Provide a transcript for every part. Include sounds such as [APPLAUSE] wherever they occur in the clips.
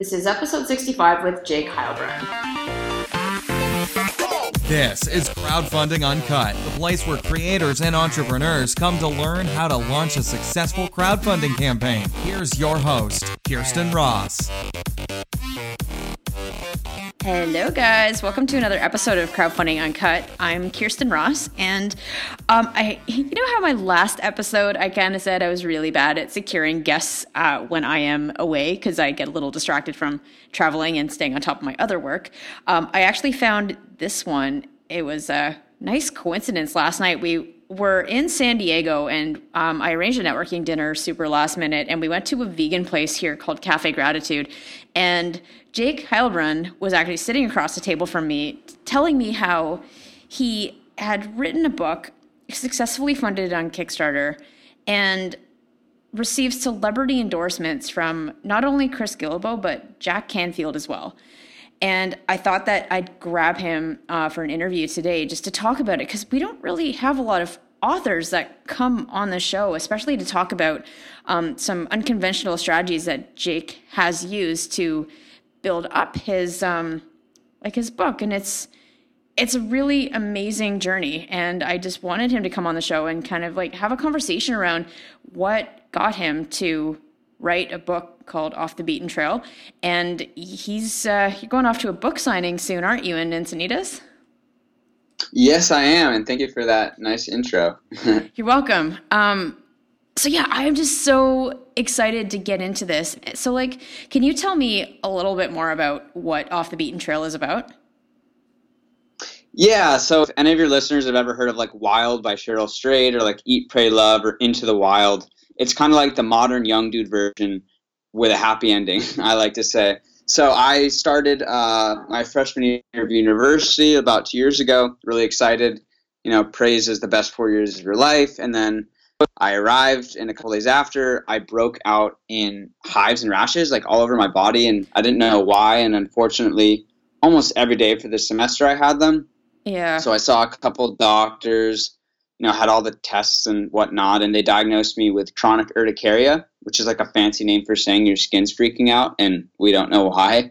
This is episode 65 with Jake Heilbrunn. This is Crowdfunding Uncut, the place where creators and entrepreneurs come to learn how to launch a successful crowdfunding campaign. Here's your host, Kirsten Ross. Hello, guys. Welcome to another episode of Crowdfunding Uncut. I'm Kirsten Ross, and um, I, you know how my last episode I kind of said I was really bad at securing guests uh, when I am away because I get a little distracted from traveling and staying on top of my other work. Um, I actually found this one. It was a nice coincidence. Last night we were in San Diego and um, I arranged a networking dinner super last minute and we went to a vegan place here called Cafe Gratitude and Jake Heilbrunn was actually sitting across the table from me, telling me how he had written a book, successfully funded on Kickstarter, and received celebrity endorsements from not only Chris Guillebeau, but Jack Canfield as well. And I thought that I'd grab him uh, for an interview today just to talk about it because we don't really have a lot of authors that come on the show, especially to talk about um, some unconventional strategies that Jake has used to build up his um, like his book, and it's it's a really amazing journey. And I just wanted him to come on the show and kind of like have a conversation around what got him to write a book called Off the Beaten Trail. And he's uh, you're going off to a book signing soon, aren't you, in Encinitas? Yes, I am, and thank you for that nice intro. [LAUGHS] You're welcome. Um, so yeah, I'm just so excited to get into this. So like, can you tell me a little bit more about what Off the Beaten Trail is about? Yeah, so if any of your listeners have ever heard of like Wild by Cheryl Strayed or like Eat, Pray, Love or Into the Wild, it's kind of like the modern young dude version with a happy ending, [LAUGHS] I like to say. So I started uh, my freshman year of university about two years ago. Really excited. You know, praise is the best four years of your life. And then I arrived, and a couple days after, I broke out in hives and rashes, like all over my body, and I didn't know why. And unfortunately, almost every day for the semester, I had them. Yeah. So I saw a couple doctors, you know, had all the tests and whatnot, and they diagnosed me with chronic urticaria, which is like a fancy name for saying your skin's freaking out and we don't know why.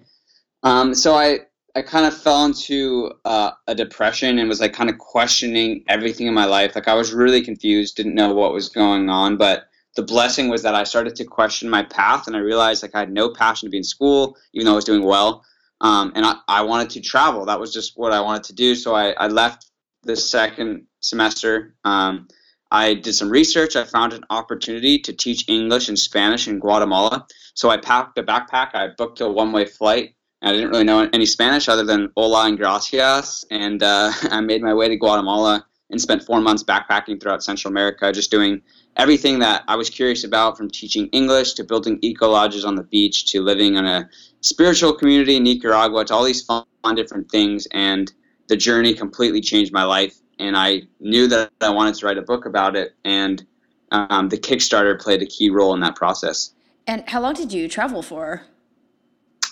Um, so I, I kind of fell into uh, a depression and was like kind of questioning everything in my life. Like I was really confused, didn't know what was going on. But the blessing was that I started to question my path and I realized like I had no passion to be in school, even though I was doing well. Um, and I, I wanted to travel. That was just what I wanted to do. So I, I left the second semester. Um, I did some research. I found an opportunity to teach English and Spanish in Guatemala. So I packed a backpack. I booked a one way flight. And I didn't really know any Spanish other than hola and gracias. And uh, [LAUGHS] I made my way to Guatemala and spent four months backpacking throughout Central America, just doing everything that I was curious about from teaching English to building eco lodges on the beach to living in a spiritual community in Nicaragua to all these fun, different things. And the journey completely changed my life and I knew that I wanted to write a book about it, and um, the Kickstarter played a key role in that process. And how long did you travel for?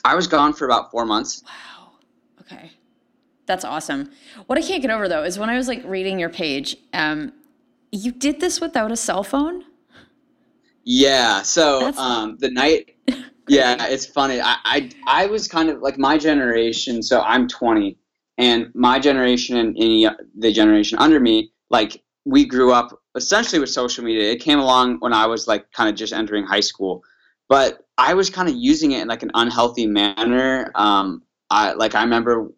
I was gone for about four months. Wow. Okay. That's awesome. What I can't get over though is when I was like reading your page, um, you did this without a cell phone. Yeah. So um, the night. [LAUGHS] yeah, it's funny. I, I I was kind of like my generation. So I'm 20 and my generation and any the generation under me like we grew up essentially with social media. It came along when i was like kind of just entering high school. But i was kind of using it in like an unhealthy manner. Um, i like i remember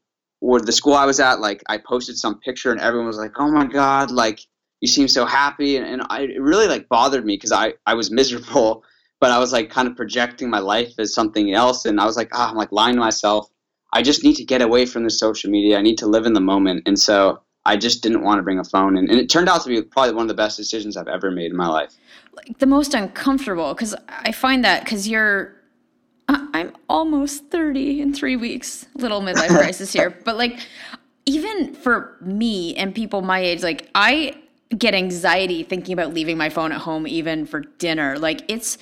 with the school i was at like i posted some picture and everyone was like oh my god like you seem so happy. And, and I, it really like bothered me because I, I was [LAUGHS] miserable but i was like kind of projecting my life as something else. And i was like oh, i'm like lying to myself I just need to get away from the social media. I need to live in the moment. And so I just didn't want to bring a phone. And, and it turned out to be probably one of the best decisions I've ever made in my life. Like the most uncomfortable, because I find that because you're, uh, I'm almost 30 in three weeks, little midlife [LAUGHS] crisis here. But like, even for me and people my age, like, I get anxiety thinking about leaving my phone at home, even for dinner. Like, it's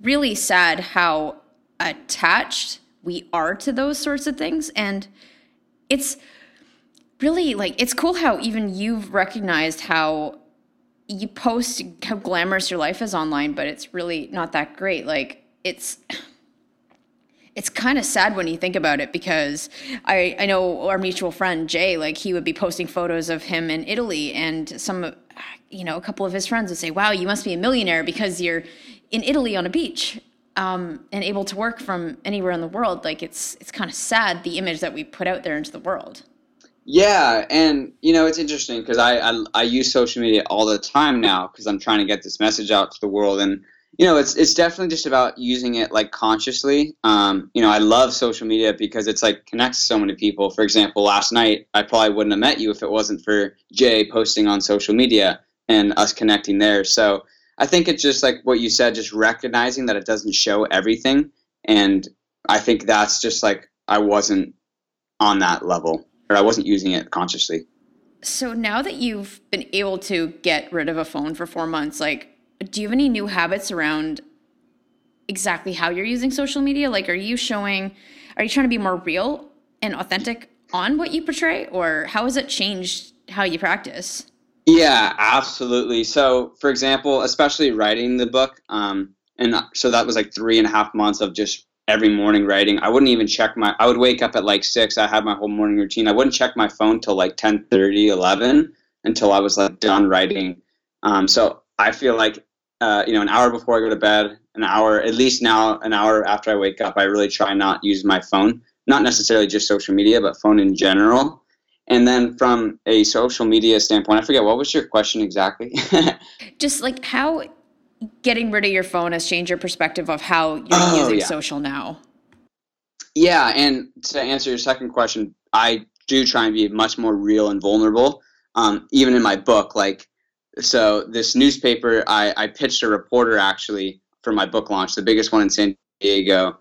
really sad how attached we are to those sorts of things. And it's really like it's cool how even you've recognized how you post how glamorous your life is online but it's really not that great. Like it's it's kind of sad when you think about it because I, I know our mutual friend Jay, like he would be posting photos of him in Italy, and some, you know, a couple of his friends would say, "Wow, you must be a millionaire because you're in Italy on a beach um, and able to work from anywhere in the world." Like it's it's kind of sad the image that we put out there into the world. Yeah, and you know it's interesting because I, I I use social media all the time now because I'm trying to get this message out to the world and you know, it's it's definitely just about using it like consciously. Um, you know, I love social media because it's like connects so many people. For example, last night I probably wouldn't have met you if it wasn't for Jay posting on social media and us connecting there. So I think it's just like what you said, just recognizing that it doesn't show everything, and I think that's just like I wasn't on that level or I wasn't using it consciously. So now that you've been able to get rid of a phone for four months, like do you have any new habits around exactly how you're using social media? Like, are you showing, are you trying to be more real and authentic on what you portray, or how has it changed how you practice? Yeah, absolutely. So, for example, especially writing the book, um, and so that was like three and a half months of just every morning writing. I wouldn't even check my. I would wake up at like six. I had my whole morning routine. I wouldn't check my phone till like 10, 30, 11 until I was like done writing. Um, so I feel like uh, you know, an hour before I go to bed, an hour, at least now, an hour after I wake up, I really try not use my phone. Not necessarily just social media, but phone in general. And then from a social media standpoint, I forget what was your question exactly. [LAUGHS] just like how getting rid of your phone has changed your perspective of how you're oh, using yeah. social now. Yeah, and to answer your second question, I do try and be much more real and vulnerable. Um, even in my book, like so this newspaper, I, I pitched a reporter actually for my book launch, the biggest one in San Diego,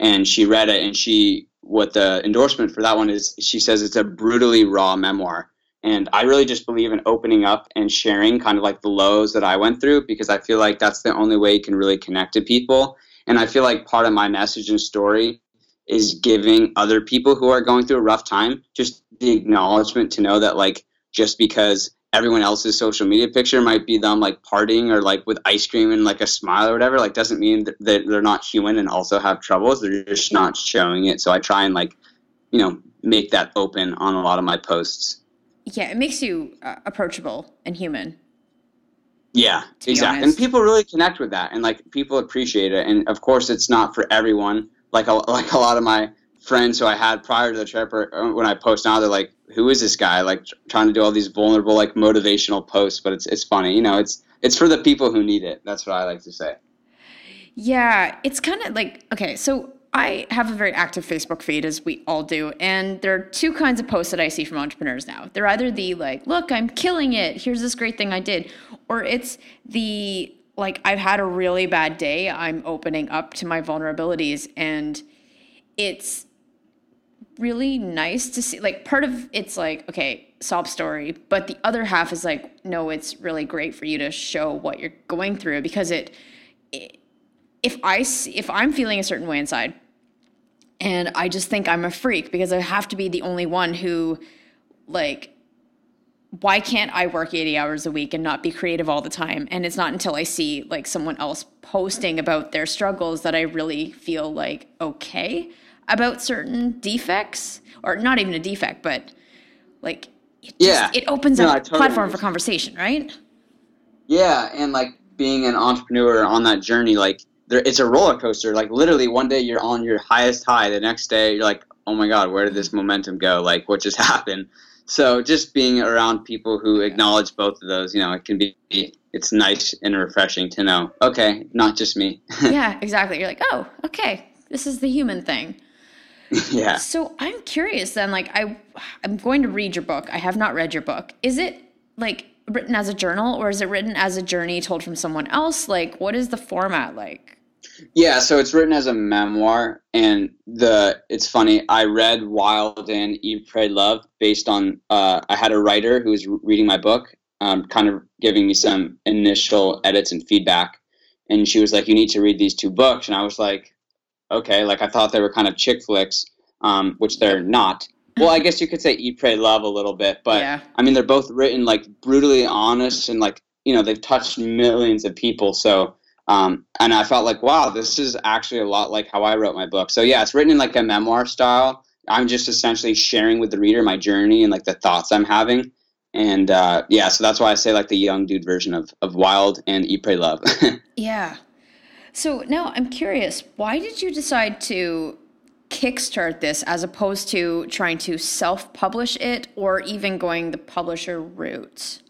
and she read it and she what the endorsement for that one is she says it's a brutally raw memoir. And i really just believe in opening up and sharing kind of like the lows that i went through because i feel like that's the only way you can really connect to people. And i feel like part of my message and story is giving other people who are going through a rough time just the acknowledgement to know that like just because everyone else's social media picture might be them like partying or like with ice cream and like a smile or whatever like doesn't mean that they're not human and also have troubles they're just not showing it. So i try and like you know make that open on a lot of my posts. Yeah it makes you uh, approachable and human. Yeah exactly and people really connect with that and like people appreciate it. And of course it's not for everyone like a, like a lot of my friends who i had prior to the trip or uh, when i post now they're like who is this guy? Like trying to do all these vulnerable like motivational posts but it's it's funny you know it's it's for the people who need it. That's what i like to say. Yeah it's kind of like okay so i have a very active facebook feed as we all do and there are two kinds of posts that i see from entrepreneurs now. They're either the like look i'm killing it. Here's this great thing i did or it's the like i've had a really bad day. I'm opening up to my vulnerabilities and it's really nice to see like part of it's like okay sob story but the other half is like no it's really great for you to show what you're going through because it, it if i see, if i'm feeling a certain way inside and i just think i'm a freak because i have to be the only one who like why can't i work 80 hours a week and not be creative all the time? And it's not until i see like someone else posting about their struggles that i really feel like okay about certain defects, or not even a defect, but like it yeah, it opens no, up a totally platform for conversation, right? Yeah, and like being an entrepreneur on that journey, like there, it's a roller coaster. Like literally, one day you're on your highest high, the next day you're like, oh my god, where did this momentum go? Like what just [LAUGHS] happened? So just being around people who acknowledge both of those, you know, it can be it's nice and refreshing to know, okay, not just me. [LAUGHS] yeah, exactly. You're like, oh, okay, this is the human thing. [LAUGHS] yeah. So I'm curious then, like I I'm going to read your book. I have not read your book. Is it like written as a journal or is it written as a journey told from someone else? Like what is the format like? Yeah, so it's written as a memoir and the it's funny, I read Wild and Eat Pray Love based on uh, I had a writer who was reading my book, um, kind of giving me some initial edits and feedback. And she was like, You need to read these two books and I was like, okay, like I thought they were kind of chick flicks, um, which they're not. Well, I guess you could say Eat, Pray, Love a little bit, but yeah. I mean, they're both written like brutally honest and like, you know, they've touched millions of people. So Um, and I felt like, wow, this is actually a lot like how I wrote my book. So yeah, it's written in like a memoir style. I'm just essentially sharing with the reader my journey and like the thoughts I'm having. And uh, yeah, so that's why I say like the young dude version of, of Wild and Eat, Pray, Love. [LAUGHS] yeah. So now I'm curious, why did you decide to kickstart this as opposed to trying to self publish it or even going the publisher route?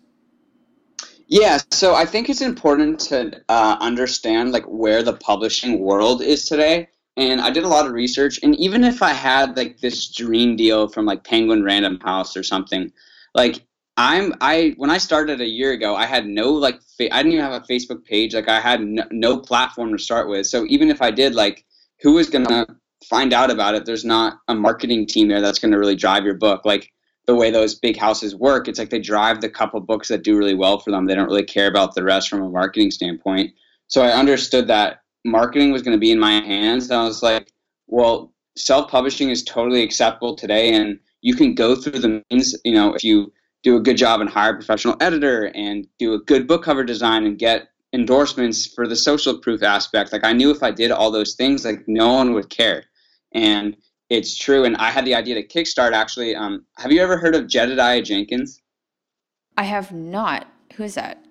Yeah, so I think it's important to uh, understand like where the publishing world is today. And I did a lot of research, and even if I had like this dream deal from like Penguin Random House or something, like I'm I when I started a year ago, I had no like fa- I didn't even have a Facebook page. Like I had no, no platform to start with. So even if I did, like who is gonna find out about it? There's not a marketing team there that's gonna really drive your book. Like the way those big houses work, it's like they drive the couple books that do really well for them. They don't really care about the rest from a marketing standpoint. So I understood that marketing was going to be in my hands. And I was like, well, self publishing is totally acceptable today. And you can go through the means, you know, if you do a good job and hire a professional editor and do a good book cover design and get endorsements for the social proof aspect. Like I knew if I did all those things, like no one would care. And it's true. And I had the idea to kickstart actually. Um, have you ever heard of Jedidiah Jenkins? I have not. Who is that?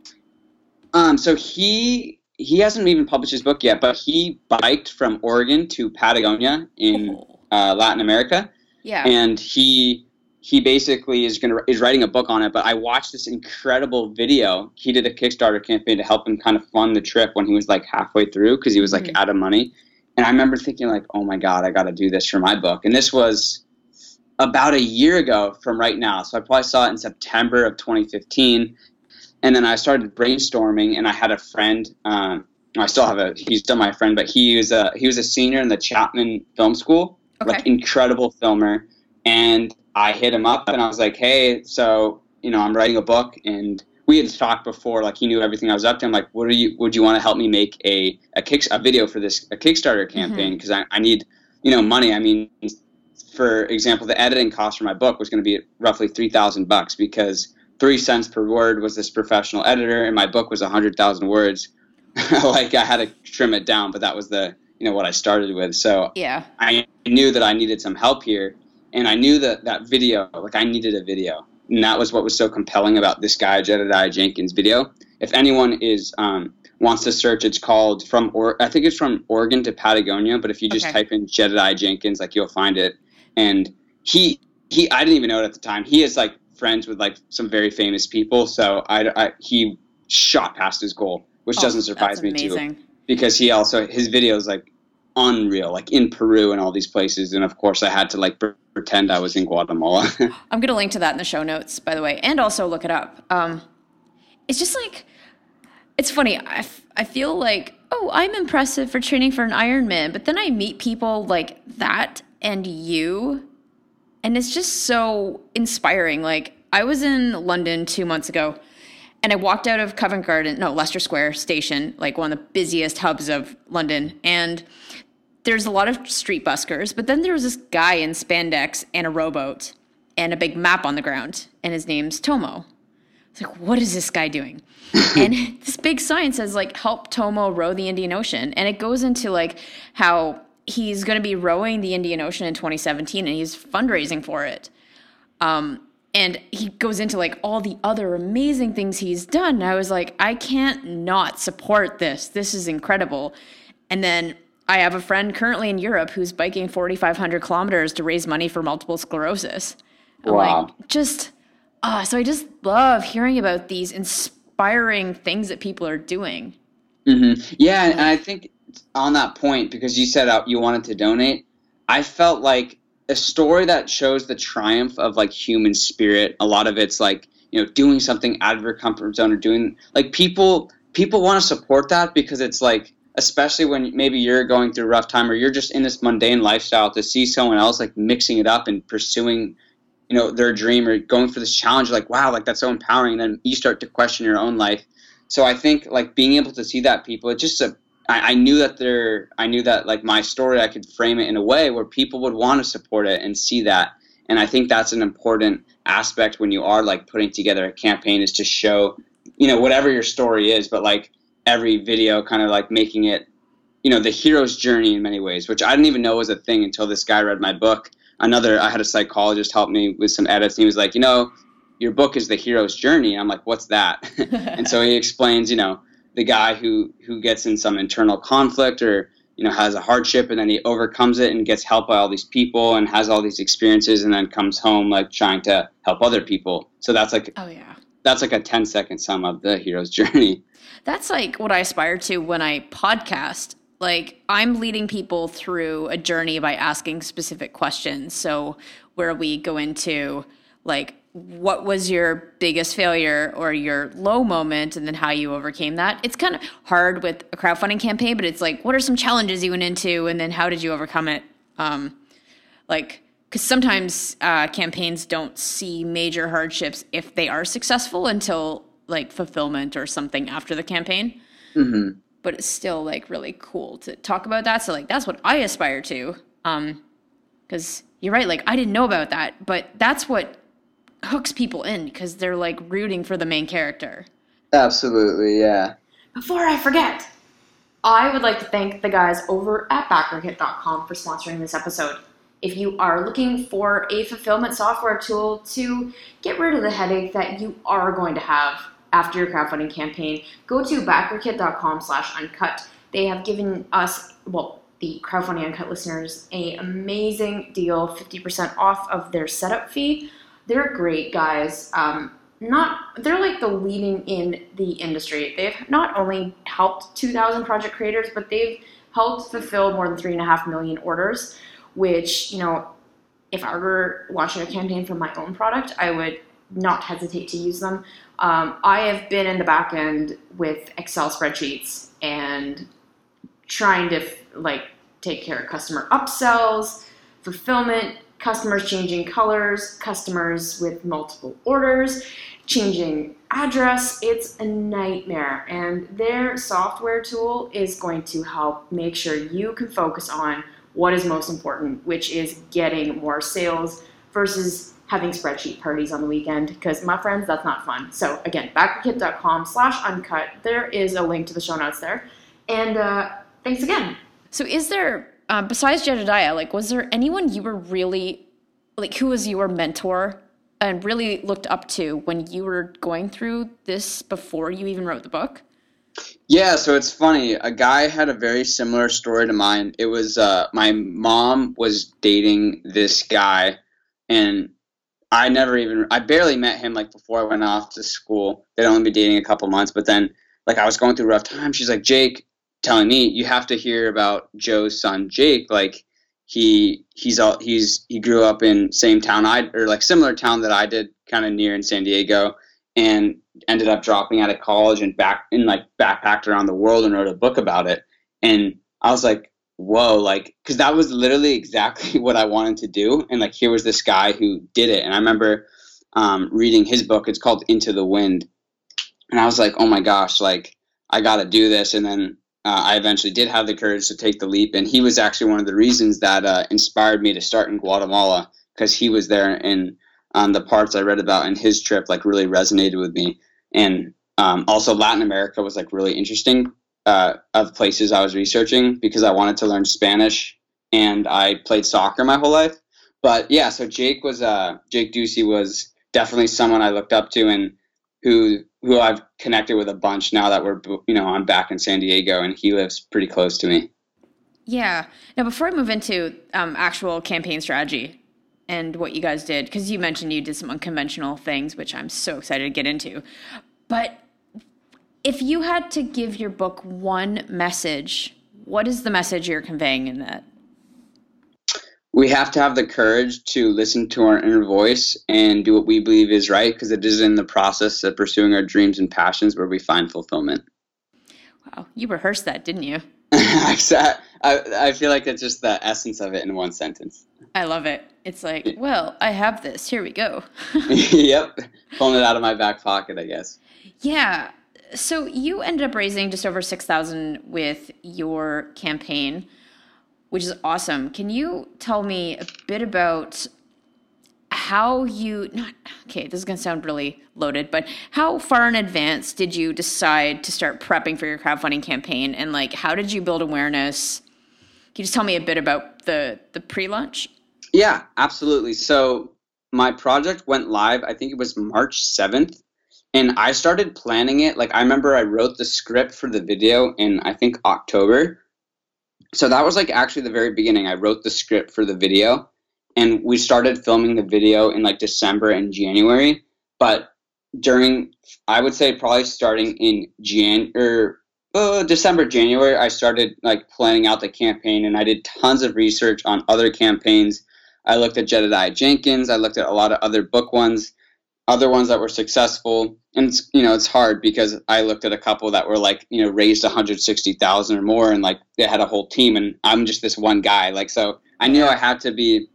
Um, so he he hasn't even published his book yet, but he biked from Oregon to Patagonia in oh. uh, Latin America. Yeah. And he he basically is gonna is writing a book on it. But I watched this incredible video. He did a Kickstarter campaign to help him kind of fund the trip when he was like halfway through because he was like mm-hmm. out of money. And I remember thinking like, oh my god, I got to do this for my book. And this was about a year ago from right now. So I probably saw it in September of 2015 and then I started brainstorming, and I had a friend. Um, I still have a. He's still my friend, but he was a he was a senior in the Chapman Film School, okay. like incredible filmer. And I hit him up, and I was like, "Hey, so you know, I'm writing a book, and we had talked before. Like he knew everything I was up to. I'm like, what are you? Would you want to help me make a a kick a video for this a Kickstarter campaign? Because mm-hmm. I, I need you know money. I mean, for example, the editing cost for my book was going to be roughly three thousand bucks because three cents per word was this professional editor, and my book was a hundred thousand words. [LAUGHS] like I had to trim it down, but that was the you know what I started with. So yeah, I knew that I needed some help here, and I knew that that video, like I needed a video, and that was what was so compelling about this guy Jedidiah Jenkins video. If anyone is um, wants to search, it's called from or I think it's from Oregon to Patagonia. But if you just okay. type in Jedidiah Jenkins, like you'll find it. And he he I didn't even know it at the time. He is like friends with like some very famous people, so I, I he shot past his goal, which oh, doesn't surprise me too, because he also his videos like unreal, like in Peru and all these places, and of course I had to like pretend I was in Guatemala. [LAUGHS] I'm gonna link to that in the show notes, by the way, and also look it up. Um, it's just like it's funny. I, f- I feel like oh I'm impressive for training for an Ironman, but then I meet people like that and you and it's just so inspiring. Like I was in London two months ago and I walked out of Covent Garden, no, Leicester Square station, like one of the busiest hubs of London. And there's a lot of street buskers, but then there was this guy in spandex and a rowboat and a big map on the ground, and his name's Tomo. It's like, what is this guy doing? [LAUGHS] and this big sign says like, help Tomo row the Indian Ocean. And it goes into like how he's going to be rowing the Indian Ocean in 2017 and he's fundraising for it. Um, and he goes into like all the other amazing things he's done. And I was like, I can't not support this. This is incredible. And then I have a friend currently in Europe who's biking 4,500 kilometers to raise money for multiple sclerosis. wow. Like, just, uh, so I just love hearing about these inspiring things that people are doing. Mm-hmm. Yeah. And I think on that point because you said uh, you wanted to donate, I felt like a story that shows the triumph of like human spirit. A lot of it's like you know doing something out of your comfort zone or doing like people people want to support that because it's like especially when maybe you're going through a rough time or you're just in this mundane lifestyle to see someone else like mixing it up and pursuing you know their dream or going for this challenge like wow like that's so empowering and then you start to question your own life so i think like being able to see that people it's just a I, I knew that there I knew that like my story I could frame it in a way where people would want to support it and see that. And I think that's an important aspect when you are like putting together a campaign is to show, you know, whatever your story is, but like every video kind of like making it you know the hero's journey in many ways which i didn't even know was a thing until this guy read my book. Another i had a psychologist help me with some edits and he was like you know your book is the hero's journey. I'm like what's that? [LAUGHS] And so he explains you know the guy who who gets in some internal conflict or you know has a hardship and then he overcomes it and gets helped by all these people and has all these experiences and then comes home like trying to help other people. So that's like oh yeah. that's like a 10 second sum of the hero's journey. That's like what i aspire to when i podcast. Like i'm leading people through a journey by asking specific questions. So where we go into like what was your biggest failure or your low moment and then how you overcame that? It's kind of hard with a crowdfunding campaign but it's like what are some challenges you went into and then how did you overcome it? Um, like because sometimes uh, campaigns don't see major hardships if they are successful until like fulfillment or something after the campaign. Mm-hmm. but it's still like really cool to talk about that. So like that's what i aspire to. Um because you're right like i didn't know about that but that's what hooks people in because they're like rooting for the main character. Absolutely, yeah. Before I forget, I would like to thank the guys over at BackerKit.com for sponsoring this episode. If you are looking for a fulfillment software tool to get rid of the headache that you are going to have after your crowdfunding campaign, go to backerkit.com slash uncut. They have given us, well, the crowdfunding uncut listeners, a amazing deal, 50% off of their setup fee they're great guys. Um, not they're like the leading in the industry. They've not only helped 2,000 project creators, but they've helped fulfill more than three and a half million orders. Which you know, if I were launching a campaign for my own product, I would not hesitate to use them. Um, I have been in the back end with Excel spreadsheets and trying to like take care of customer upsells, fulfillment, customers changing colors, customers with multiple orders, changing address. It's a nightmare. And their software tool is going to help make sure you can focus on what is most important, which is getting more sales versus having spreadsheet parties on the weekend. Because my friends that's not fun. So again backerkit.com slash uncut. There is a link to the show notes there. And uh, thanks again. So is there uh, besides Jedidiah, like, was there anyone you were really, like, who was your mentor and really looked up to when you were going through this before you even wrote the book? Yeah, so it's funny. A guy had a very similar story to mine. It was uh, my mom was dating this guy, and I never even, I barely met him like before I went off to school. They'd only been dating a couple months, but then like I was going through rough times. She's like, Jake, telling me you have to hear about Joe's son Jake. Like he he's all he's he grew up in same town I or like similar town that I did, kind of near in San Diego, and ended up dropping out of college and back in like backpacked around the world and wrote a book about it. And I was like, whoa, like because that was literally exactly [LAUGHS] what I wanted to do. And like here was this guy who did it. And I remember um, reading his book. It's called Into the Wind, and I was like, oh my gosh, like I got to do this. And then uh, I eventually did have the courage to take the leap. And he was actually one of the reasons that uh, inspired me to start in Guatemala because he was there and um, the parts I read about in his trip like really resonated with me. And um, also Latin America was like really interesting uh, of places I was researching because I wanted to learn Spanish and I played soccer my whole life. But yeah, so Jake was uh, Jake Ducey was definitely someone I looked up to and who who I've connected with a bunch now that we're you know I'm back in San Diego and he lives pretty close to me. Yeah. Now before I move into um, actual campaign strategy and what you guys did, because you mentioned you did some unconventional things, which I'm so excited to get into, but if you had to give your book one message, what is the message you're conveying in that? We have to have the courage to listen to our inner voice and do what we believe is right because it is in the process of pursuing our dreams and passions where we find fulfillment. Wow, you rehearsed that, didn't you? [LAUGHS] I, I feel like it's just the essence of it in one sentence. I love it. It's like, well, I have this. Here we go. [LAUGHS] [LAUGHS] yep. Pulling it out of my back pocket, I guess. Yeah. So you ended up raising just over 6000 with your campaign which is awesome. Can you tell me a bit about how you not okay this is going to sound really loaded but how far in advance did you decide to start prepping for your crowdfunding campaign? And like how did you build awareness? Can you just tell me a bit about the the pre-launch? Yeah absolutely. So my project went live i think it was march 7th and i started planning it. Like i remember i wrote the script for the video in i think october so that was like actually the very beginning i wrote the script for the video and we started filming the video in like December and January. But during, I would say probably starting in Jan or uh, December, January, I started like planning out the campaign, and I did tons of research on other campaigns. I looked at Jedidiah Jenkins. I looked at a lot of other book ones, other ones that were successful. And it's, you know, it's hard because I looked at a couple that were like, you know, raised 160,000 or more, and like they had a whole team, and I'm just this one guy. Like, so I knew I had to be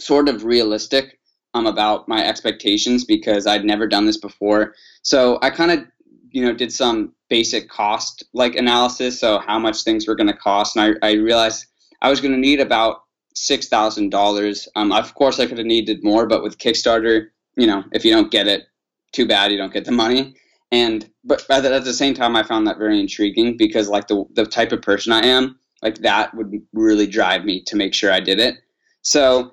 sort of realistic um, about my expectations because I'd never done this before. So I kind of, you know, did some basic cost like analysis. So how much things were going to cost, and I, I realized I was going to need about $6000 um. Of course, I could have needed more, but with Kickstarter, you know, if you don't get it, too bad, you don't get the money. And but at the, at the same time, I found that very intriguing because like the the type of person I am, like that would really drive me to make sure I did it. So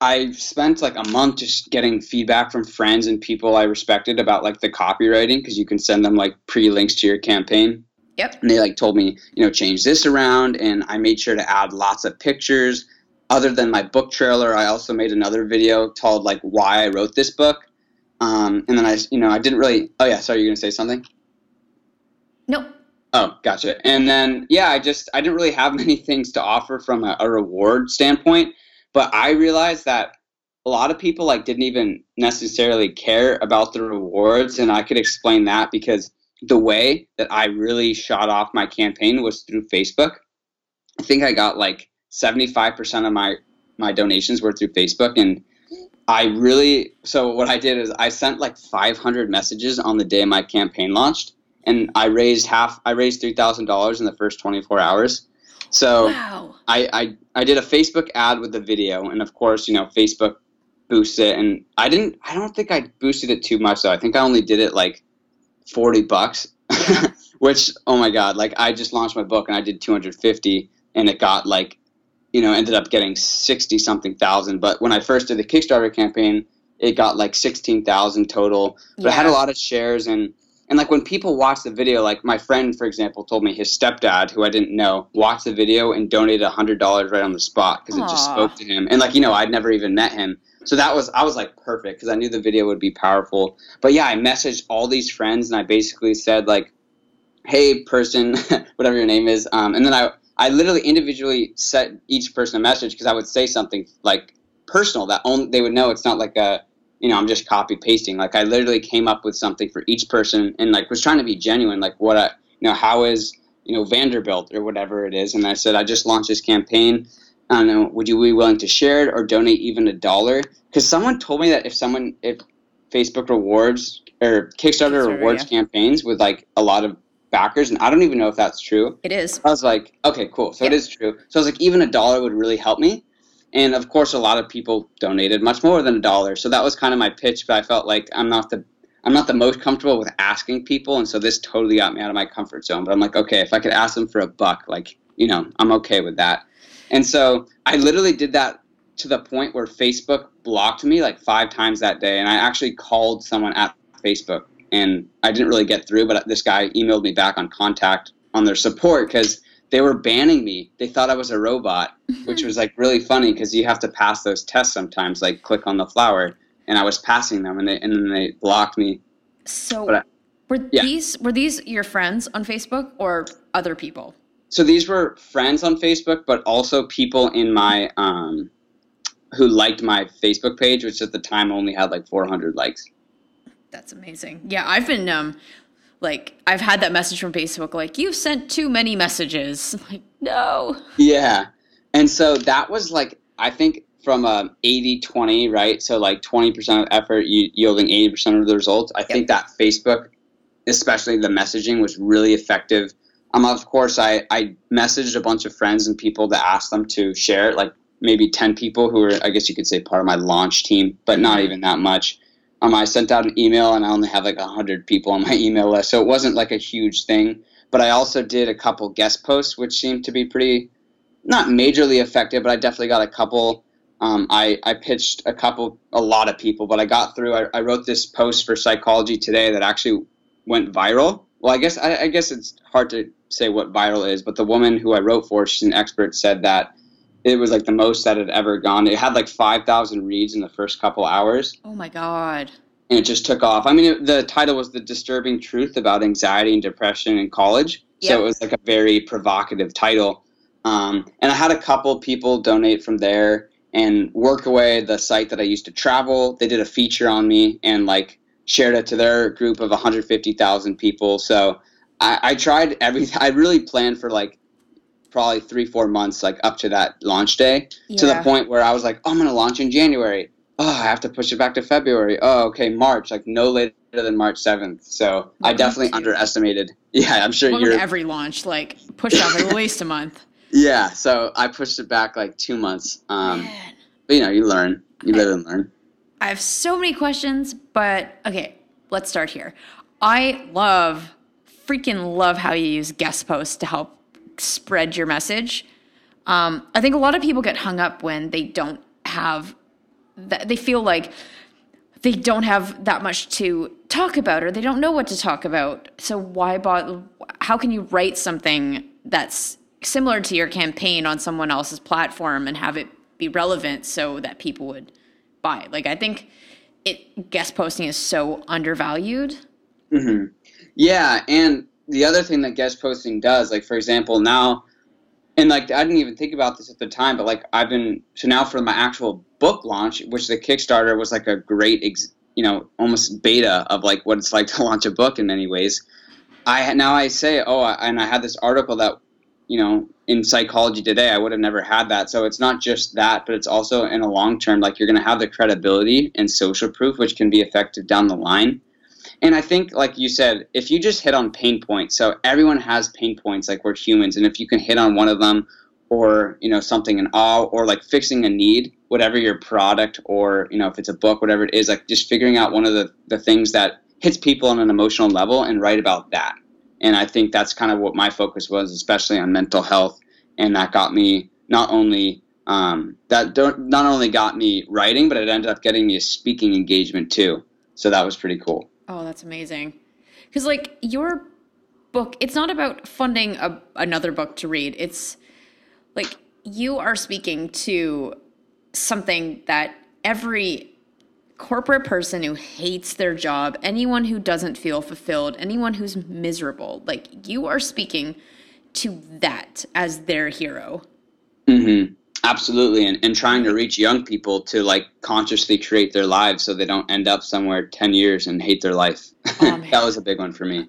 I spent like a month just getting feedback from friends and people I respected about like the copywriting because you can send them like pre links to your campaign. Yep. And they like told me, you know, change this around, and I made sure to add lots of pictures. Other than my book trailer, I also made another video called like why I wrote this book. Um, and then I, you know, I didn't really. Oh yeah, sorry, you're gonna say something. Nope. Oh, gotcha. And then yeah, I just I didn't really have [LAUGHS] many things to offer from a, a reward standpoint. But I realized that a lot of people like didn't even necessarily care about the rewards, and I could explain that because the way that I really shot off my campaign was through Facebook. I think I got like 75% of my my donations were through Facebook and I really so what I did is I sent like 500 messages on the day my campaign launched and I raised half I raised $3,000 in the first 24 hours. So wow. I, I I did a Facebook ad with the video, and of course, you know, Facebook boosts it, and I didn't. I don't think I boosted it too much though. I think I only did it like forty bucks, [LAUGHS] which oh my god, like I just launched my book and I did two hundred fifty, and it got like, you know, ended up getting sixty something thousand. But when I first did the Kickstarter campaign, it got like sixteen thousand total. But yeah. I had a lot of shares and and like when people watch the video, like my friend, for example, told me his stepdad, who I didn't know, watched the video and donated a hundred dollars right on the spot because it just spoke to him. And like you know, I'd never even met him, so that was I was like perfect because I knew the video would be powerful. But yeah, I messaged all these friends and I basically said like, "Hey, person, [LAUGHS] whatever your name is," um, and then I I literally individually sent each person a message because I would say something like personal that only they would know it's not like a you know, I'm just copy pasting. Like I literally came up with something for each person and like was trying to be genuine. Like what I, you know, how is, you know, Vanderbilt or whatever it is. And I said, I just launched this campaign. I don't know, would you be willing to share it or donate even a dollar? Because someone told me that if someone, if Facebook rewards or Kickstarter, Kickstarter rewards yeah. campaigns with like a lot of backers, and I don't even know if that's true. It is. I was like, okay, cool. So it is true. So I was like, even a dollar would really help me. And of course, a lot of people donated much more than a dollar. So that was kind of my pitch. But I felt like I'm not the I'm not the most comfortable with asking people, and so this totally got me out of my comfort zone. But I'm like, okay, if I could ask them for a buck, like you know, I'm okay with that. And so I literally did that to the point where Facebook blocked me like five times that day, and I actually called someone at Facebook, and I didn't really get through. But this guy emailed me back on contact on their support because they were banning me. They thought I was a robot, [LAUGHS] which was like really funny because you have to pass those tests sometimes, like click on the flower, and I was passing them, and they and then they blocked me. So I, were yeah. these were these your friends on Facebook or other people? So these were friends on Facebook, but also people in my um, who liked my Facebook page, which at the time only had like 400 likes. That's amazing. Yeah, I've been um, like I've had that message from Facebook like you've sent too many messages. I'm [LAUGHS] like no. Yeah. And so that was like I think from a 80-20, right? So like 20% of effort yielding 80% of the results. I yep. think that Facebook especially the messaging was really effective. Um of course I I messaged a bunch of friends and people to ask them to share it like maybe 10 people who were, I guess you could say, part of my launch team, but not even that much. Um, I sent out an email and I only have like 100 people on my [LAUGHS] email list. So it wasn't like a huge thing. But I also did a couple guest posts, which seemed to be pretty, not majorly effective, but I definitely got a couple. Um, I, I pitched a couple, a lot of people, but I got through. I, I wrote this post for Psychology Today that actually went viral. Well, I guess I, I guess it's hard to say what viral is, but the woman who I wrote for, she's an expert, said that it was like the most that had ever gone. It had like 5,000 reads in the first couple hours. Oh my God. And it just took off. I mean, it, the title was The Disturbing Truth About Anxiety and Depression in College. So it was like a very provocative title. Um, and I had a couple people donate from there and Workaway, the site that I used to travel, they did a feature on me and like shared it to their group of 150,000 people. So I, I tried everything. [LAUGHS] I really planned for like probably three, four months, like up to that launch day, to the point where I was like, oh, I'm going to launch in January. Oh, I have to push it back to February. Oh, okay, March, like no later than March 7th. So I definitely underestimated. [LAUGHS] Yeah, I'm sure Welcome you're. every launch, like push off at least a month. [LAUGHS] yeah, so I pushed it back like two months. Um, Man. but you know, you learn, you live and learn. I have so many questions, but okay, let's start here. I love, freaking love how you use guest posts to help spread your message. Um, I think a lot of people get hung up when they don't have that, they feel like they don't have that much to talk about or they don't know what to talk about. So why bother? How can you write something that's similar to your campaign on someone else's platform and have it be relevant so that people would buy? Like I think it guest posting is so undervalued. hmm Yeah, and the other thing that guest posting does, like for example, now, and like I didn't even think about this at the time, but like I've been so now for my actual book launch, which the Kickstarter was like a great, ex, you know, almost beta of like what it's [LAUGHS] like to launch a book in many ways. I now I say, oh, I- and I had this article that, you know, in Psychology Today, I would have never had that. So it's not just that, but it's also in a long term, like you're going to have the credibility and social proof, which can be effective down the line. And I think, like you said, if you just hit on pain points, so everyone has pain points, like we're humans, and if you can hit on one of them, or you know something in awe, or like fixing a need, whatever your product, or you know if it's a book, whatever it is, like just figuring out one of the the things that hits people on an emotional level and write about that. And I think that's kind of what my focus was, especially on mental health, and that got me not only um, that not only got me writing, but it ended up getting me a speaking engagement too. So that was pretty cool. Oh, that's amazing. Because like your book, it's not about funding a, another book to read. It's like you are speaking to something that every corporate person who hates their job, anyone who doesn't feel fulfilled, anyone who's miserable, like you are speaking to that as their hero. hmm Absolutely, and, and trying to reach young people to like consciously create their lives so they don't end up somewhere ten years and hate their life. [LAUGHS] Oh, that was a big one for me.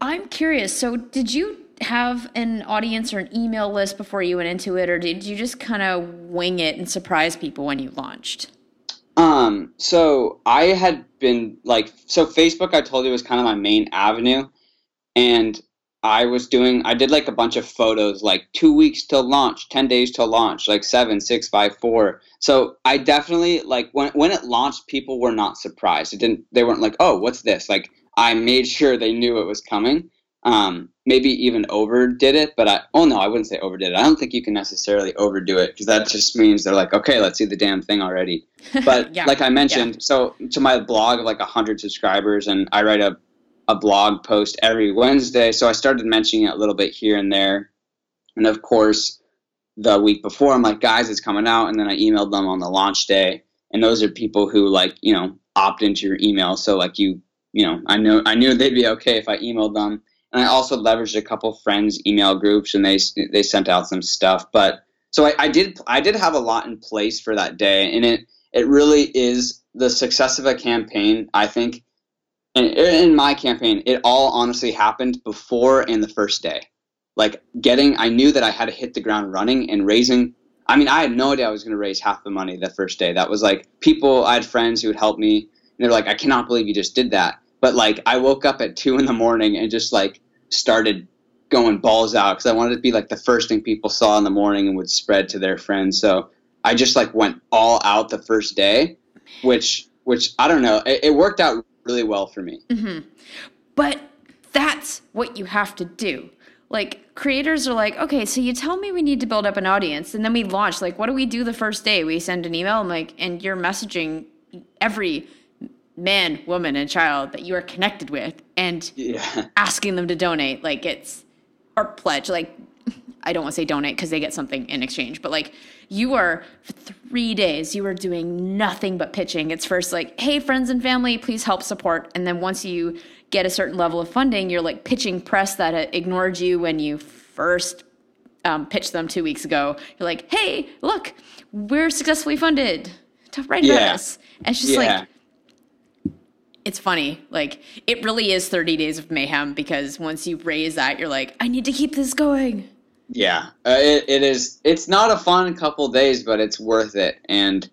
I'm curious. So, did you have an audience or an email list before you went into it, or did you just kind of wing it and surprise people when you launched? Um, so I had been like, so Facebook, I told you was kind of my main avenue, and I was doing, I did like a bunch of photos, like two weeks till launch, ten days till launch, like seven, six, five, four. So I definitely like when when it launched, people were not surprised. It didn't, they weren't like, oh, what's this? Like I made sure they knew it was coming. Um, maybe even overdid it, but I, oh no, I wouldn't say overdid it. I don't think you can necessarily overdo it because that just means they're like, okay, let's see the damn thing already. [LAUGHS] But Yeah, like I mentioned, so to my blog of like 100 subscribers, and I write a, a blog post every Wednesday. So I started mentioning it a little bit here and there. And of course, the week before, I'm like, guys, it's coming out. And then I emailed them on the launch day. And those are people who like, you know, opt into your email. So like you, you know, I know I knew they'd be okay if I emailed them. And I also leveraged a couple friends' email groups, and they they sent out some stuff. But so I, I did I did have a lot in place for that day, and it it really is the success of a campaign. I think, and er, in my campaign, it all honestly happened before and the first day. Like getting, I knew that I had to hit the ground running and raising. I mean, I had no idea I was going to raise half the money the first day. That was like people. I had friends who would help me, and they're like, "I cannot believe you just did that." But like, I woke up at two in the morning and just like started going balls out because I wanted to be like the first thing people saw in the morning and would spread to their friends. So I just like went all out the first day, which which I don't know, it, it worked out really well for me. Mm-hmm. But that's what you have to do. Like creators are like, okay, so you tell me we need to build up an audience, and then we launch. Like, what do we do the first day? We send an email, and like, and you're messaging every man, woman, and child that you are connected with, and Yeah. asking them to donate. Like it's or pledge. Like I don't want to say donate because they get something in exchange, but like you are for three days, you are doing nothing but pitching. It's first like, hey, friends and family, please help support, and then once you get a certain level of funding, you're like pitching press that uh, ignored you when you first um, pitched them two weeks ago. You're like, hey, look, we're successfully funded. To write about Yeah. us. And it's just Yeah. like it's funny. Like it really is 30 days of mayhem because once you raise that, you're like, I need to keep this going. Yeah, uh, it, it is. It's not a fun couple days, but it's worth it, and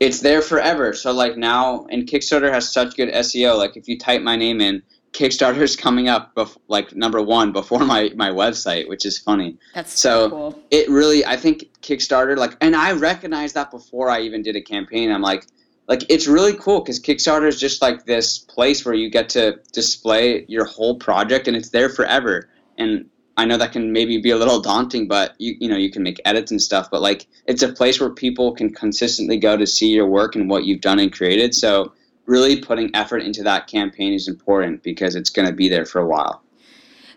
it's there forever. So like now, and Kickstarter has such good SEO. Like if you type my name in, Kickstarter's coming up bef- like number one before my my website, which is funny. That's So cool. it really, I think Kickstarter, like, and I recognized that before I even did a campaign. I'm like, like it's really cool because Kickstarter is just like this place where you get to display your whole project, and it's there forever. And I know that can maybe be a little daunting, but you you know you can make edits and stuff. But like, it's a place where people can consistently go to see your work and what you've done and created. So really putting effort into that campaign is important because it's going to be there for a while.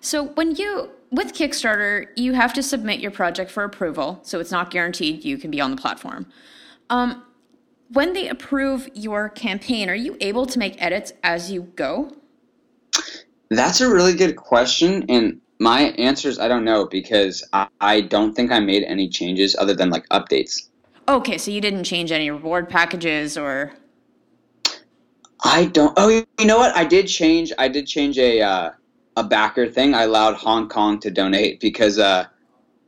So when you with Kickstarter, you have to submit your project for approval, so it's not guaranteed you can be on the platform. Um, when they approve your campaign, are you able to make edits as you go? That's a really good question, and my answer is I don't know because I, I don't think I made any changes other than like updates. Okay, so you didn't change any reward packages or I don't. Oh, you know what? I did change. I did change a uh, a backer thing. I allowed Hong Kong to donate because uh,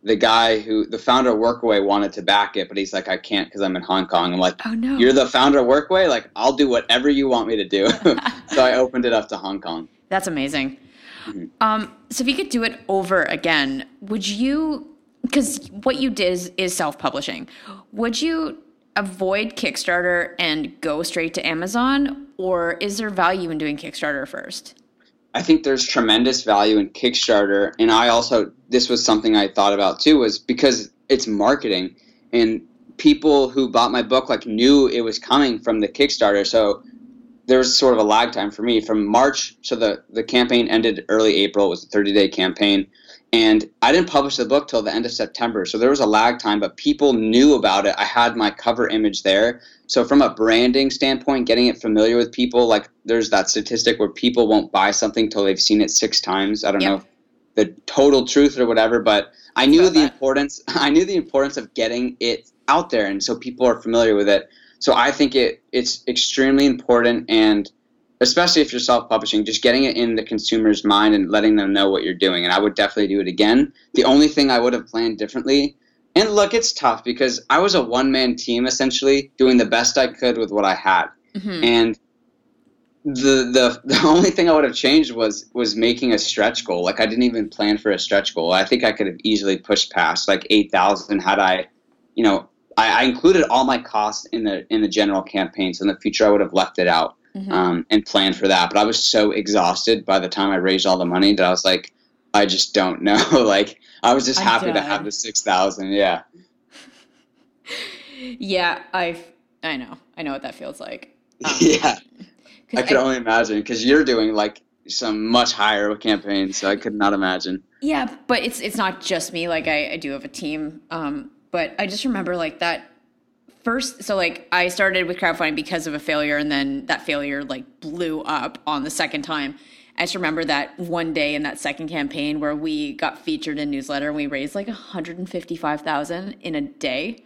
the guy who the founder of Workaway wanted to back it, but he's like, I can't because I'm in Hong Kong. I'm like, oh no, you're the founder of Workaway. Like, I'll do whatever you want me to do. [LAUGHS] so I opened it up to Hong Kong. That's amazing. Um, so if you could do it over again, would you? Because what you did is, is self-publishing. Would you avoid Kickstarter and go straight to Amazon, or is there value in doing Kickstarter first? I think there's tremendous value in Kickstarter, and I also this was something I thought about too was because it's marketing, and people who bought my book like knew it was coming from the Kickstarter, so there was sort of a lag time for me from March. So the the campaign ended early April. It was a 30 day campaign, and I didn't publish the book till the end of September. So there was a lag time, but people knew about it. I had my cover image there. So from a branding standpoint, getting it familiar with people, like there's that statistic where people won't buy something till they've seen it six times. I don't Yep. know the total truth or whatever, but I knew the that. importance. [LAUGHS] I knew the importance of getting it out there, and so people are familiar with it. So I think it it's extremely important, and especially if you're self-publishing, just getting it in the consumer's mind and letting them know what you're doing. And I would definitely do it again. The only thing I would have planned differently. And look, it's tough because I was a one-man team essentially, doing the best I could with what I had Mhm. and the the [LAUGHS] the only thing I would have changed was was making a stretch goal. Like I didn't even plan for a stretch goal. I think I could have easily pushed past like eight thousand had I, you know, I, I included all my costs in the in the general campaign. So in the future, I would have left it out Mhm. um, and planned for that. But I was so exhausted by the time I raised all the money that I was like, I just don't know. [LAUGHS] like I was just happy to have the six thousand. Yeah. [LAUGHS] yeah, I I know, I know what that feels like. [LAUGHS] Um, yeah. I could only imagine because you're doing like some much higher campaigns, so I could not imagine. Yeah, but it's it's not just me. Like I, I do have a team. Um, but I just remember like that first. So like I started with crowdfunding because of a failure, and then that failure like blew up on the second time. I just remember that one day in that second campaign where we got featured in newsletter and we raised like 155,000 in a day.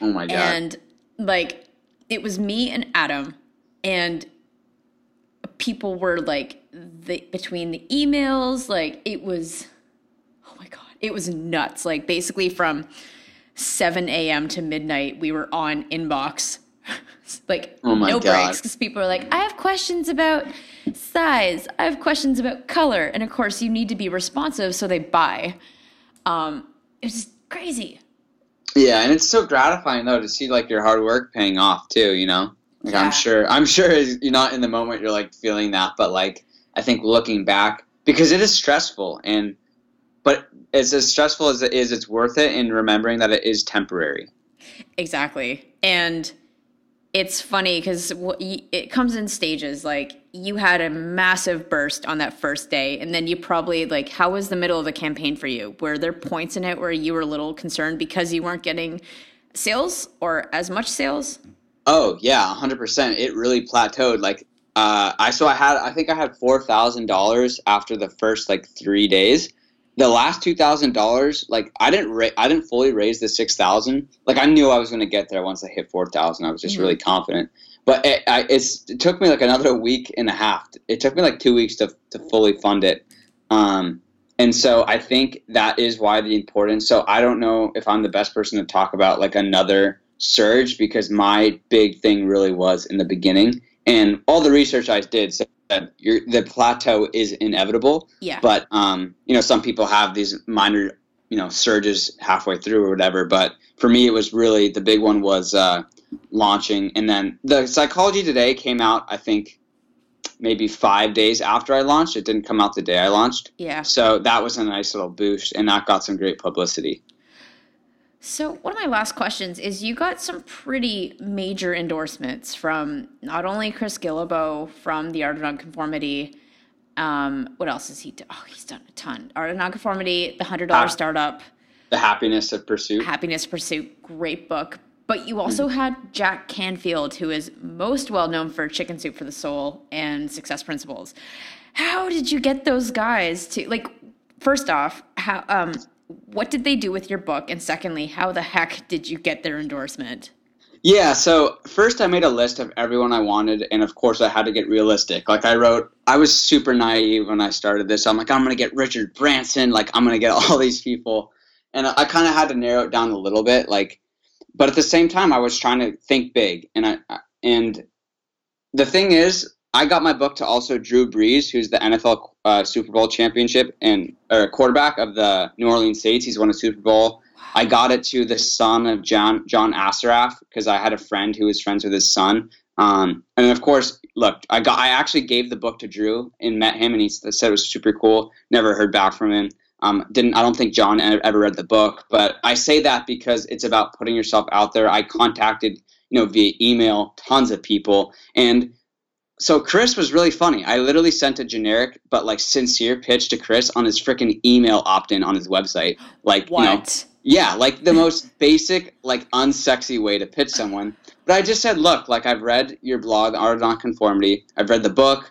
Oh my god! And like it was me and Adam and people were like the between the emails like it was oh my god it was nuts like basically from 7 a.m to midnight we were on inbox [LAUGHS] like Oh no God. breaks because people are like, I have questions about size, I have questions about color, and of course you need to be responsive, so they buy. Um, it's crazy. Yeah, and it's so gratifying though to see like your hard work paying off too. You know, like Yeah. I'm sure, I'm sure you're not in the moment. You're like feeling that, but like I think looking back because it is stressful, and but it's as stressful as it is, it's worth it. In remembering that it is temporary. Exactly. And it's funny because it comes in stages. Like you had a massive burst on that first day, and then you probably like, how was the middle of the campaign for you? Were there points in it where you were a little concerned because you weren't getting sales or as much sales? Oh yeah, hundred percent. It really plateaued. Like uh, I so I had I think I had four thousand dollars after the first like three days. The last two thousand dollars, like I didn't ra- I didn't fully raise the six thousand. Like I knew I was going to get there once I hit four thousand. I was just Mhm. really confident. But it, I, it's, it took me like another [LAUGHS] week and a half. It took me like two weeks to to fully fund it. Um, and so I think that is why the importance. So I don't know if I'm the best person to talk about like another surge because my big thing really was in the beginning, and all the research I did said the plateau is inevitable. Yeah. But um, you know, some people have these minor, you know, surges halfway through or whatever. But for me, it was really the big one was uh, launching, and then the Psychology Today came out. I think maybe five days after I launched. It didn't come out the day I launched. yeah. So that was a nice little boost, and that got some great publicity. So, one of my last questions is you got some pretty major endorsements from not only Chris Guillebeau from the Art of Nonconformity. Um, what else has he done? Oh, he's done a ton. Art of Nonconformity, The $100 Ah. Startup, The happiness of pursuit. Happiness Pursuit, great book. But you also had Jack Canfield, who is most well known for Chicken Soup for the Soul and Success Principles. How did you get those guys to like? First off, how um, what did they do with your book? And secondly, how the heck did you get their endorsement? Yeah, so first I made a list of everyone I wanted, and of course I had to get realistic. Like I wrote, I was super naive when I started this. I'm like, I'm gonna get Richard Branson, like I'm gonna get [LAUGHS] all these people, and I, I kind of had to narrow it down a little bit. Like, but at the same time, I was trying to think big, and I and the thing is, I got my book to also Drew Brees, who's the NFL uh, Super Bowl championship and or quarterback of the New Orleans Saints. He's won a Super Bowl. I got it to the son of John John Assaraf because I had a friend who was friends with his son. Um, and of course, look, I got I actually gave the book to Drew and met him, and he said it was super cool. Never heard back from him. Um, didn't I don't think John ever read the book, but I say that because it's about putting yourself out there. I contacted you know via email tons of people, and so Chris was really funny. I literally sent a generic but like sincere pitch to Chris on his freaking email opt-in on his website. Like you know, yeah, like the most basic, like unsexy way to pitch someone. But I just said, look, like I've read your blog, Art of Nonconformity. I've read the book.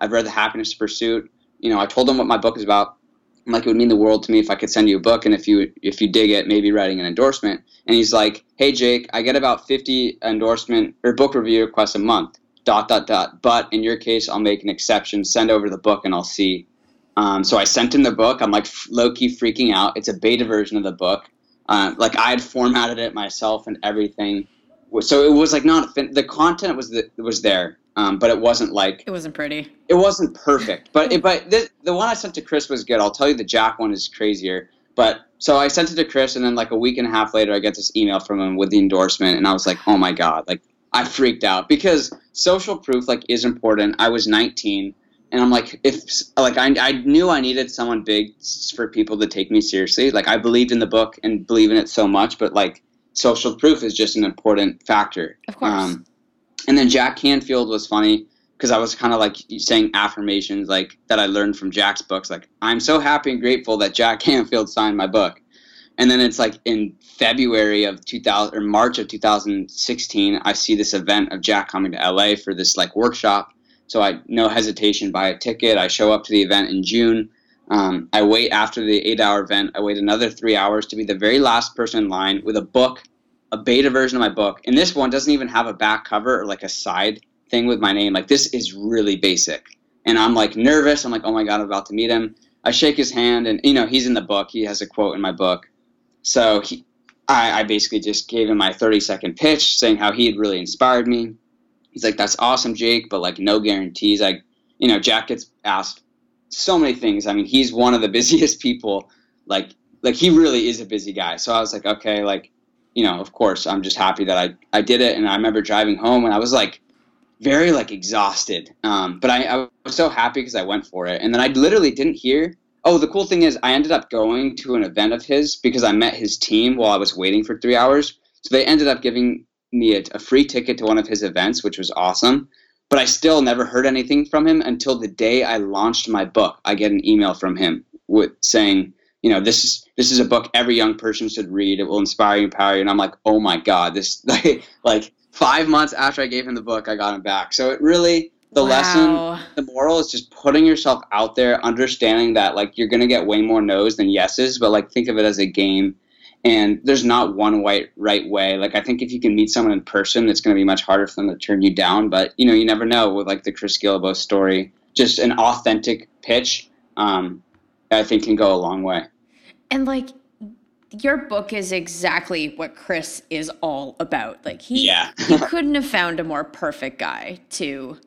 I've read The Happiness Pursuit. You know, I told him what my book is about. I'm like, it would mean the world to me if I could send you a book, and if you if you dig it, maybe writing an endorsement. And he's like, hey Jake, I get about 50 endorsement or book review requests a month. Dot dot dot. But in your case, I'll make an exception. Send over the book, and I'll see. Um, so I sent him the book. I'm like low key freaking out. It's a beta version of the book. Uh, like I had formatted it myself and everything. So it was like not fin- the content was the, was there, um, but it wasn't like It wasn't pretty. it wasn't perfect. But [LAUGHS] it, but this, the one I sent to Chris was good. I'll tell you the Jack one is crazier. But so I sent it to Chris, and then like a week and a half later, I get this email from him with the endorsement, and I was like, oh my god, like I freaked out because social proof like is important. I was 19, and I'm like, if like I I knew I needed someone big for people to take me seriously. Like I believed in the book and believe in it so much, but like social proof is just an important factor. Of course. Um, and then Jack Canfield was funny because I was kind of like saying affirmations like that I learned from Jack's books. Like I'm so happy and grateful that Jack [LAUGHS] Canfield signed my book. And then it's like in February of 2000 or March of 2016, I see this event of Jack coming to LA for this like workshop. So I no hesitation buy a ticket. I show up to the event in June. Um, I wait after the eight-hour event. I wait another three hours to be the very last person in line with a book, a beta version of my book. And this one doesn't even have a back cover or like a side thing with my name. Like this is really basic. And I'm like nervous. I'm like, oh my god, I'm about to meet him. I shake his hand, and you know he's in the book. He has a quote in my book. So he, I, I basically just gave him my 30 second pitch saying how he had really inspired me. He's like, that's awesome, Jake, but like no guarantees. Like, you know, Jack gets asked so many things. I mean, he's one of the [LAUGHS] busiest people. Like, like he really is a busy guy. So I was like, okay, like, you know, of course, I'm just happy that I, I did it. And I remember driving home and I was like, very like exhausted. Um, but I, I was so happy because I went for it. And then I literally didn't hear Oh, the cool thing is, I ended up going to an event of his because I met his team while I was waiting for three hours. So they ended up giving me a, a, free ticket to one of his events, which was awesome. But I still never heard anything from him until the day I launched my book. I get an email from him with saying, you know, this is this is a book every young person should read. It will inspire you, empower you. And I'm like, oh my god, this [LAUGHS] like like five months after I gave him the book, I got him back. So it really the wow. lesson the moral is just putting yourself out there understanding that like you're going to get way more no's than yeses but like think of it as a game and there's not one right right way like i think if you can meet someone in person it's going to be much harder for them to turn you down but you know you never know with like the chris guillebeau story just an authentic pitch um, i think can go a long way and like your book is exactly what Chris is all about. Like he, yeah. you [LAUGHS] couldn't have found a more perfect guy to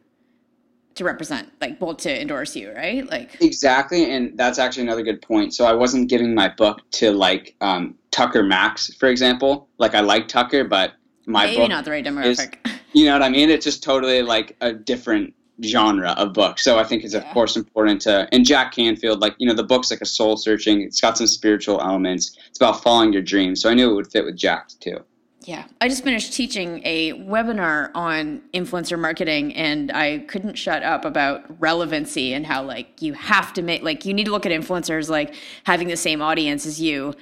to represent like well to endorse you right? Like exactly and that's actually another good point. So i wasn't giving my book to like um, tucker max for example. Like i like tucker but my maybe book not the right demographic. Is, [LAUGHS] you know what i mean? It's just totally like a different genre of book. So i think it's yeah. of course important to and jack canfield like you know the book's like a soul searching it's got some spiritual elements. It's about following your dreams. So i knew it would fit with jack too yeah, I just finished teaching a webinar on influencer marketing and I couldn't shut up about relevancy and how like you have to make like you need to look at influencers like having the same audience as you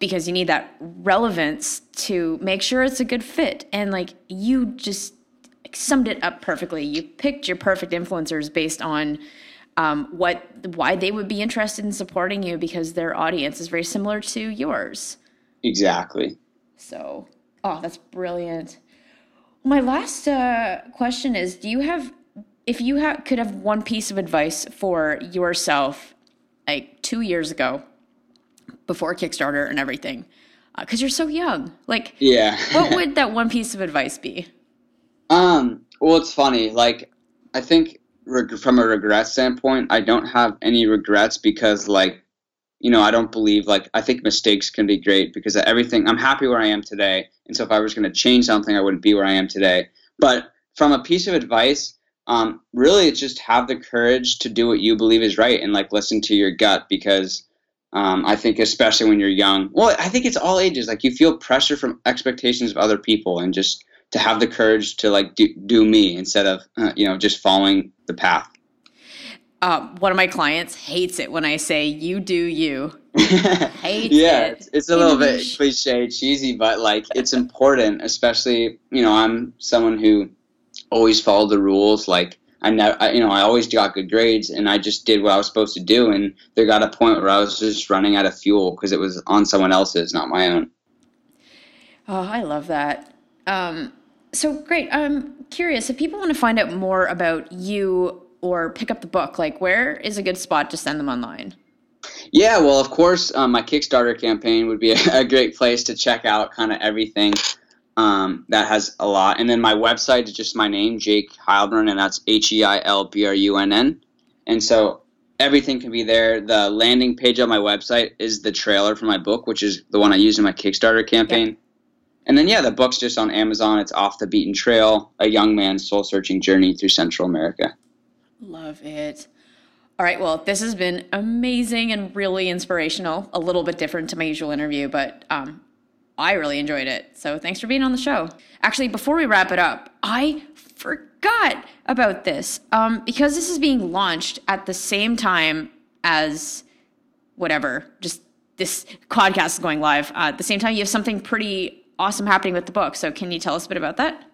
because you need that relevance to make sure it's a good fit and like you just summed it up perfectly. You picked your perfect influencers based on um, what why they would be interested in supporting you because their audience is very similar to yours. Exactly. So Oh, that's brilliant. My last uh, question is: Do you have, if you ha- could have one piece of advice for yourself, like two years ago, before Kickstarter and everything, because uh, you're so young, like, yeah, what would [LAUGHS] that one piece of advice be? Um. Well, it's funny. Like, I think reg- from a regret standpoint, I don't have any regrets because, like, you know, I don't believe like I think mistakes can be great because everything I'm happy where I am today. And so if I was going to change something, I wouldn't be where I am today. But from a piece of advice, um, really it's just have the courage to do what you believe is right and like listen to your gut because um, I think especially when you're young, well, I think it's all ages. Like you feel pressure from expectations of other people and just to have the courage to like do, do me instead of uh, you know just following the path. Uh, one of my clients hates it when I say "you do you." [LAUGHS] hates yeah, it. it's, it's a little bit cliche, cheesy, but like it's important. Especially, you know, I'm someone who always followed the rules. Like I never, I, you know, I always got good grades, and I just did what I was supposed to do. And there got a point where I was just running out of fuel because it was on someone else's, not my own. Oh, I love that. Um, so great. I'm curious if people want to find out more about you or pick up the book, like where is a good spot to send them online? Yeah, well, of course, um, my Kickstarter campaign would be a, [LAUGHS] a great place to check out kind of everything. Um, that has a lot. And then my website is just my name, Jake Heilbrunn, and that's H E I L B R U N N. And so everything can be there. The landing page on my website is the trailer for my book, which is the one I use in my Kickstarter campaign. And then, yeah, the book's just on Amazon. It's Off the Beaten Trail A Young Man's Soul Searching Journey Through Central America. Love it. All right, well, this has been amazing and really inspirational. A little bit different to my usual interview, but um, I really enjoyed it. So thanks for being on the show. Actually, before we wrap it up, I forgot about this um, because this is being launched at the same time as whatever, just this podcast is going live. Uh, at the same time, you have something pretty awesome happening with the book. So can you tell us a bit about that?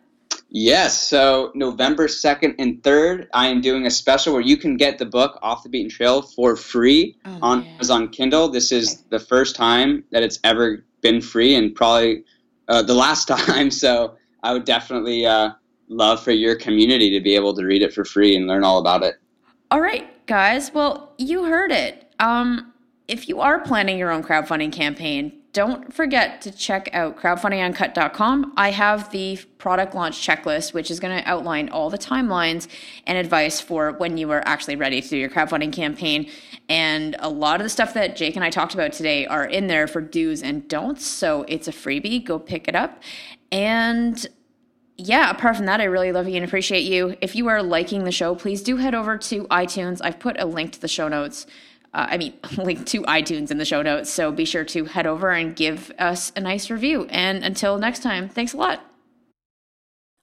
Yes. So November 2nd and 3rd, I am doing a special where you can get the book Off the Beaten Trail for free oh, on man. Amazon Kindle. This is okay. the first time that it's ever been free and probably uh, the last [LAUGHS] time. So I would definitely uh, love for your community to be able to read it for free and learn all about it. All right, guys. Well, you heard it. Um, if you are planning your own crowdfunding campaign, don't forget to check out crowdfundinguncut.com. I have the product launch checklist, which is going to outline all the timelines and advice for when you are actually ready to do your crowdfunding campaign. And a lot of the stuff that Jake and I talked about today are in there for do's and don'ts. So it's a freebie. Go pick it up. And yeah, apart from that, I really love you and appreciate you. If you are liking the show, please do head over to iTunes. I've put a link to the show notes. Uh, I mean, [LAUGHS] link to iTunes in the show notes. So be sure to head over and give us a nice review. And until next time, thanks a lot.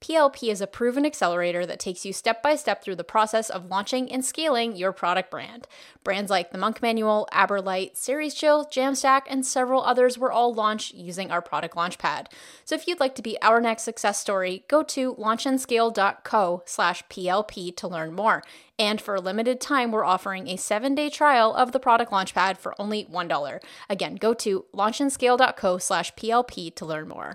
PLP is a proven accelerator that takes you step by step through the process of launching and scaling your product brand. Brands like the Monk Manual, Aberlite, Ceres Chill, Jamstack, and several others were all launched using our product launch pad. So if you'd like to be our next success story, go to launchandscale.co slash PLP to learn more. And for a limited time, we're offering a seven day trial of the product Launchpad for only $1. Again, go to launchandscale.co slash PLP to learn more.